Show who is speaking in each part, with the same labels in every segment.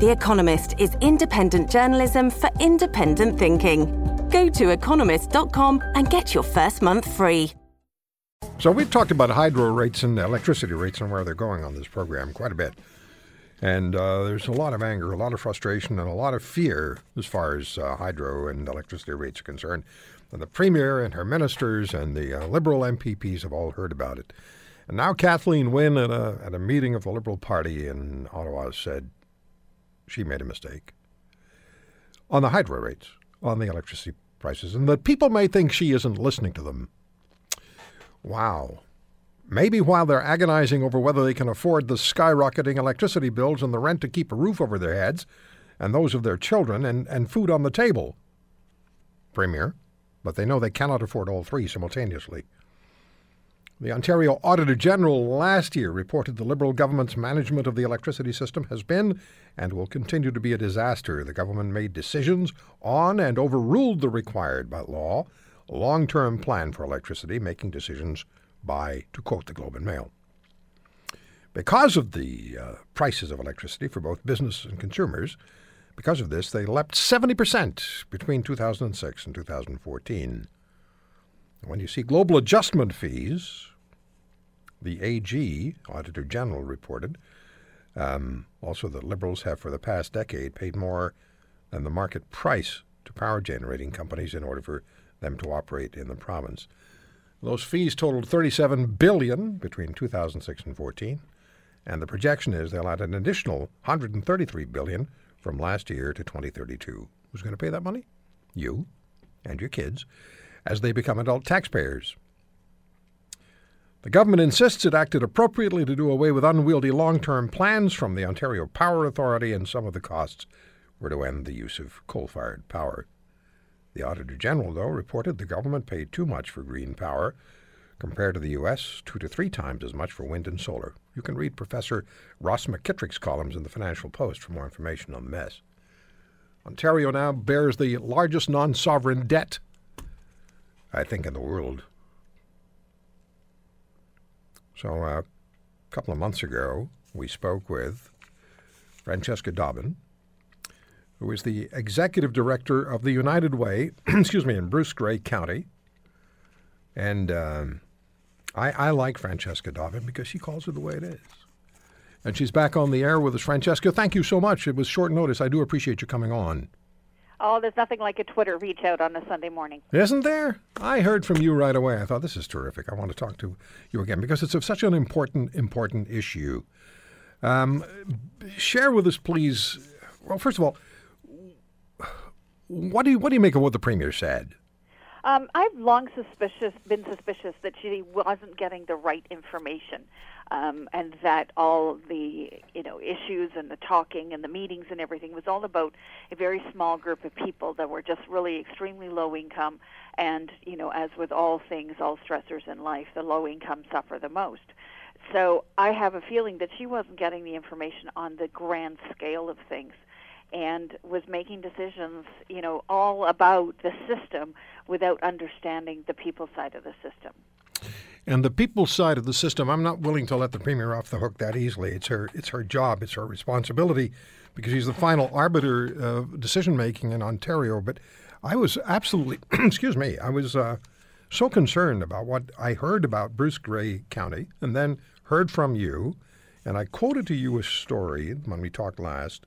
Speaker 1: The Economist is independent journalism for independent thinking. Go to economist.com and get your first month free.
Speaker 2: So we've talked about hydro rates and electricity rates and where they're going on this program quite a bit. And uh, there's a lot of anger, a lot of frustration, and a lot of fear as far as uh, hydro and electricity rates are concerned. And the Premier and her ministers and the uh, Liberal MPPs have all heard about it. And now Kathleen Wynne at a, at a meeting of the Liberal Party in Ottawa said she made a mistake on the hydro rates, on the electricity prices, and that people may think she isn't listening to them. Wow. Maybe while they're agonizing over whether they can afford the skyrocketing electricity bills and the rent to keep a roof over their heads and those of their children and, and food on the table. Premier, but they know they cannot afford all three simultaneously. The Ontario Auditor General last year reported the Liberal government's management of the electricity system has been and will continue to be a disaster. The government made decisions on and overruled the required by law long term plan for electricity, making decisions by, to quote the Globe and Mail. Because of the uh, prices of electricity for both business and consumers, because of this, they leapt 70% between 2006 and 2014. When you see global adjustment fees, the AG, Auditor General, reported, um, also the Liberals have for the past decade paid more than the market price to power generating companies in order for them to operate in the province. Those fees totaled 37 billion between 2006 and 14, and the projection is they'll add an additional 133 billion from last year to 2032. Who's going to pay that money? You and your kids as they become adult taxpayers. The government insists it acted appropriately to do away with unwieldy long term plans from the Ontario Power Authority, and some of the costs were to end the use of coal fired power. The Auditor General, though, reported the government paid too much for green power compared to the U.S., two to three times as much for wind and solar. You can read Professor Ross McKitrick's columns in the Financial Post for more information on the mess. Ontario now bears the largest non sovereign debt, I think, in the world. So uh, a couple of months ago, we spoke with Francesca Dobbyn, who is the executive director of the United Way, excuse me, in Bruce Grey County. And um, I, I like Francesca Dobbyn because she calls it the way it is. And she's back on the air with us. Francesca, thank you so much. It was short notice. I do appreciate you coming on.
Speaker 3: Oh, there's nothing like a Twitter reach out on a Sunday morning.
Speaker 2: Isn't there? I heard from you right away. I thought this is terrific. I want to talk to you again because it's of such an important, important issue. Um, share with us, please. Well, first of all, what do you what do you make of what the premier said?
Speaker 3: Um, I've long suspicious been suspicious that she wasn't getting the right information um, and that all the you know issues and the talking and the meetings and everything was all about a very small group of people that were just really extremely low income and you know as with all things all stressors in life the low income suffer the most. So i have a feeling that she wasn't getting the information on the grand scale of things and was making decisions, you know, all about the system without understanding the people side of the system.
Speaker 2: And the people side of the system, I'm not willing to let the premier off the hook that easily. It's her, it's her job, it's her responsibility, because she's the final arbiter of decision making in Ontario. But I was absolutely, excuse me, I was uh, so concerned about what I heard about Bruce Grey County, and then heard from you, and I quoted to you a story when we talked last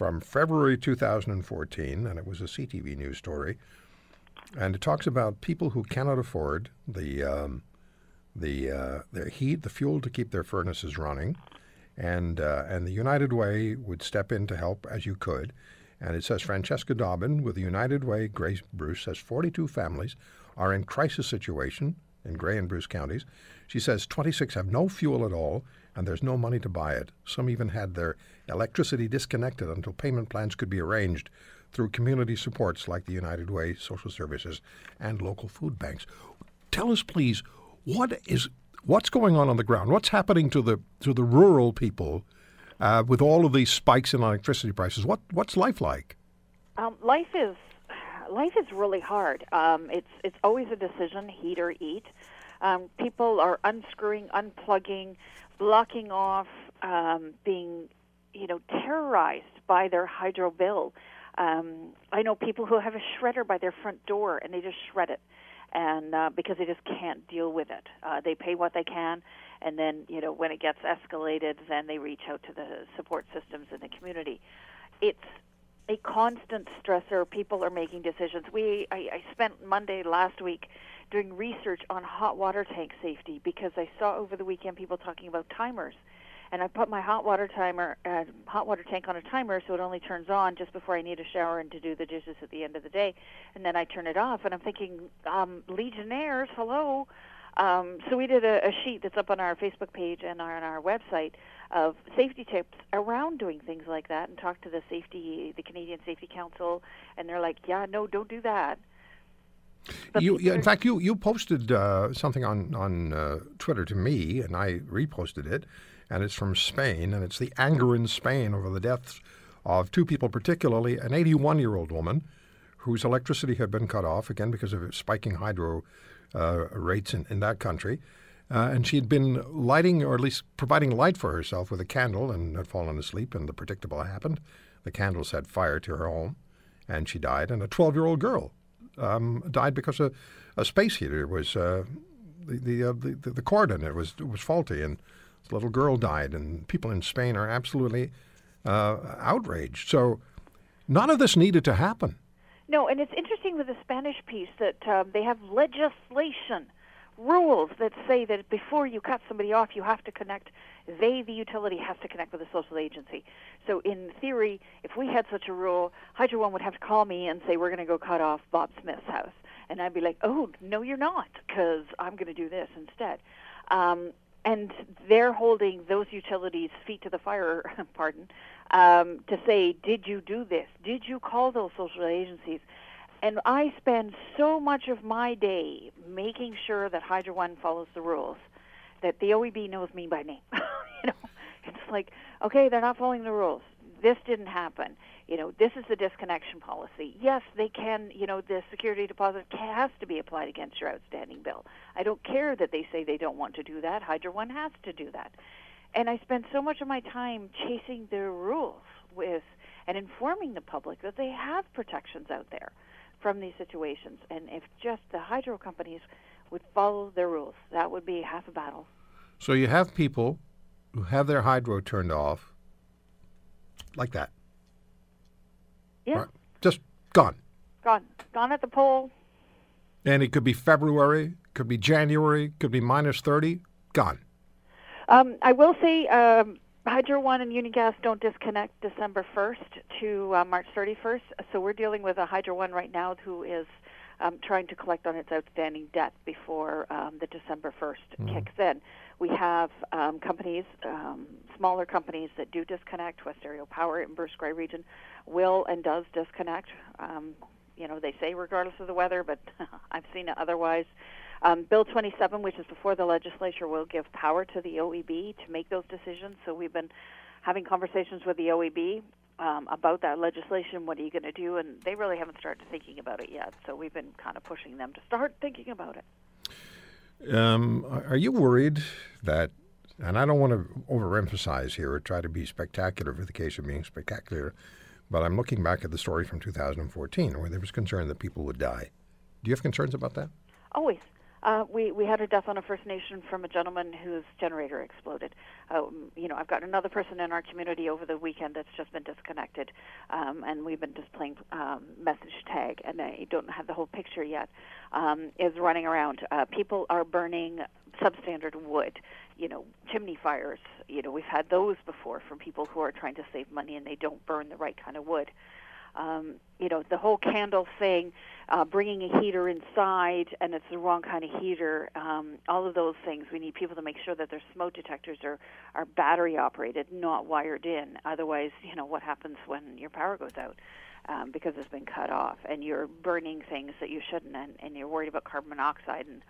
Speaker 2: from February 2014, and it was a CTV news story, and it talks about people who cannot afford the um, the uh, their heat, the fuel to keep their furnaces running, and uh, and the United Way would step in to help as you could. And it says Francesca Dobbyn with the United Way, Grace Bruce says 42 families are in crisis situation in Grey and Bruce counties. She says 26 have no fuel at all and there's no money to buy it. Some even had their electricity disconnected until payment plans could be arranged through community supports like the United Way, social services, and local food banks. Tell us, please, what is what's going on on the ground? What's happening to the to the rural people uh, with all of these spikes in electricity prices? What what's life like?
Speaker 3: Um, life is life is really hard. Um, it's it's always a decision, heat or eat. Um, people are unscrewing, unplugging, blocking off, um, being you know terrorized by their hydro bill. Um, I know people who have a shredder by their front door and they just shred it, and uh, because they just can't deal with it, uh, they pay what they can, and then you know when it gets escalated, then they reach out to the support systems in the community. It's a constant stressor. People are making decisions. We I, I spent Monday last week doing research on hot water tank safety because I saw over the weekend people talking about timers and I put my hot water timer, uh, hot water tank on a timer, so it only turns on just before I need a shower and to do the dishes at the end of the day, and then I turn it off. And I'm thinking, um, Legionnaires, hello. Um, so we did a, a sheet that's up on our Facebook page and on our website of safety tips around doing things like that, and talked to the safety, the Canadian Safety Council, and they're like, yeah, no, don't do that.
Speaker 2: You, yeah, in fact, you you posted uh, something on on uh, Twitter to me, and I reposted it and it's from Spain, and it's the anger in Spain over the deaths of two people, particularly an 81 year old woman whose electricity had been cut off, again because of spiking hydro uh, rates in, in, that country. Uh, and she had been lighting, or at least providing light for herself with a candle, and had fallen asleep, and the predictable happened. The candle set fire to her home, and she died. And a 12 year old girl um, died because a, a, space heater was uh, the the, uh, the, the cord in it was was faulty, and this little girl died, and people in Spain are absolutely uh, outraged. So none of this needed to happen.
Speaker 3: No, and it's interesting with the Spanish piece that um, they have legislation, rules that say that before you cut somebody off, you have to connect. They, the utility, has to connect with the social agency. So, in theory, if we had such a rule, Hydro One would have to call me and say, "We're going to go cut off Bob Smith's house," and I'd be like, "Oh, no, you're not, because I'm going to do this instead." Um, and they're holding those utilities' feet to the fire, pardon, um, to say, did you do this? Did you call those social agencies? And I spend so much of my day making sure that Hydro One follows the rules, that the OEB knows me by name. you know, it's like, okay, they're not following the rules. This didn't happen you know, this is the disconnection policy. Yes, they can, you know, the security deposit has to be applied against your outstanding bill. I don't care that they say they don't want to do that. Hydro One has to do that. And I spend so much of my time chasing their rules with and informing the public that they have protections out there from these situations. And if just the hydro companies would follow their rules, that would be half a battle.
Speaker 2: So you have people who have their hydro turned off like that.
Speaker 3: Yeah. Right.
Speaker 2: Just gone.
Speaker 3: Gone. Gone at the pole.
Speaker 2: And it could be February, could be January, could be minus 30. Gone.
Speaker 3: Um, I will say um, Hydro One and Union Gas don't disconnect December 1st to uh, March 31st. So we're dealing with a Hydro One right now who is um, trying to collect on its outstanding debt before um, the December 1st mm-hmm. kicks in. We have um, companies, um, smaller companies that do disconnect. Westario Power in Bruce Grey region will and does disconnect. Um, you know, they say regardless of the weather, but I've seen it otherwise. Um, Bill 27, which is before the legislature, will give power to the OEB to make those decisions. So we've been having conversations with the OEB um, about that legislation. What are you going to do? And they really haven't started thinking about it yet. So we've been kind of pushing them to start thinking about it.
Speaker 2: Um, are you worried that, and I don't want to overemphasize here or try to be spectacular for the case of being spectacular, but I'm looking back at the story from 2014 where there was concern that people would die. Do you have concerns about that?
Speaker 3: Always. Uh, we we had a death on a First Nation from a gentleman whose generator exploded. Um, you know, I've got another person in our community over the weekend that's just been disconnected, um, and we've been just playing um, message tag, and I don't have the whole picture yet. Um, is running around. Uh, people are burning substandard wood. You know, chimney fires. You know, we've had those before from people who are trying to save money and they don't burn the right kind of wood. Um, you know, the whole candle thing, uh, bringing a heater inside, and it's the wrong kind of heater. Um, all of those things, we need people to make sure that their smoke detectors are are battery operated, not wired in. Otherwise, you know, what happens when your power goes out? Um, because it's been cut off, and you're burning things that you shouldn't, and, and you're worried about carbon monoxide and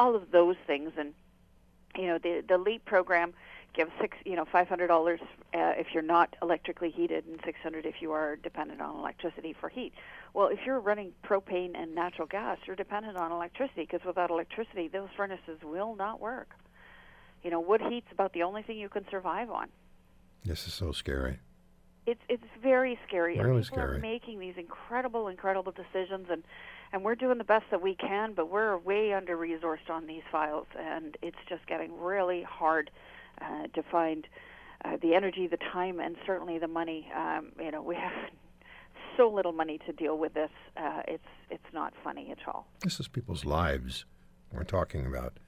Speaker 3: all of those things. And you know, the the LEAP program gives six, you know, five hundred dollars uh, if you're not electrically heated, and six hundred if you are dependent on electricity for heat. Well, if you're running propane and natural gas, you're dependent on electricity because without electricity, those furnaces will not work. You know, wood heat's about the only thing you can survive on.
Speaker 2: This is so scary.
Speaker 3: It's it's very scary.
Speaker 2: Really
Speaker 3: and people
Speaker 2: scary.
Speaker 3: are making these incredible, incredible decisions, and and we're doing the best that we can, but we're way under resourced on these files, and it's just getting really hard uh, to find uh, the energy, the time, and certainly the money. Um, you know, we have so little money to deal with this. Uh, it's it's not funny at all.
Speaker 2: This is people's lives we're talking about.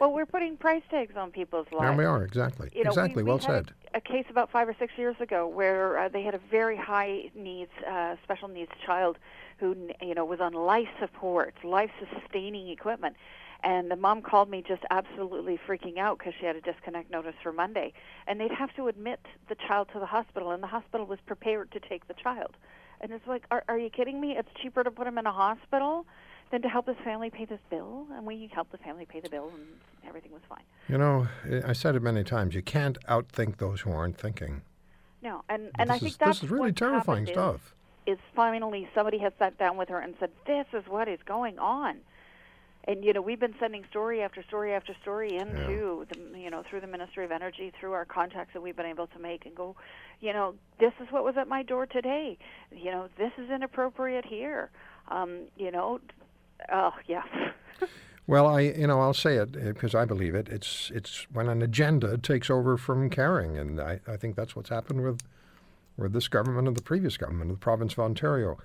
Speaker 3: Well, we're putting price tags on people's lives.
Speaker 2: There we are, exactly.
Speaker 3: You know,
Speaker 2: exactly,
Speaker 3: we,
Speaker 2: well
Speaker 3: we had
Speaker 2: said.
Speaker 3: A, a case about five or six years ago where uh, they had a very high needs, uh, special needs child who, you know, was on life support, life sustaining equipment. And the mom called me just absolutely freaking out because she had a disconnect notice for Monday. And they'd have to admit the child to the hospital, and the hospital was prepared to take the child. And it's like, are, are you kidding me? It's cheaper to put him in a hospital than to help his family pay this bill. And we helped the family pay the bill, and everything was fine.
Speaker 2: You know, eh, I said it many times. You can't outthink those who aren't thinking.
Speaker 3: No, and and
Speaker 2: this
Speaker 3: I think
Speaker 2: is,
Speaker 3: that's
Speaker 2: this is really terrifying stuff.
Speaker 3: Is, is finally somebody has sat down with her and said, "This is what is going on." And you know, we've been sending story after story after story into the you know through the Ministry of Energy, through our contacts that we've been able to make, and go, you know, this is what was at my door today. You know, this is inappropriate here. Um, you know, oh yeah.
Speaker 2: Well, I, you know, I'll say it because I believe it. It's, it's when an agenda takes over from caring, and I, I think that's what's happened with, with this government and the previous government of the province of Ontario.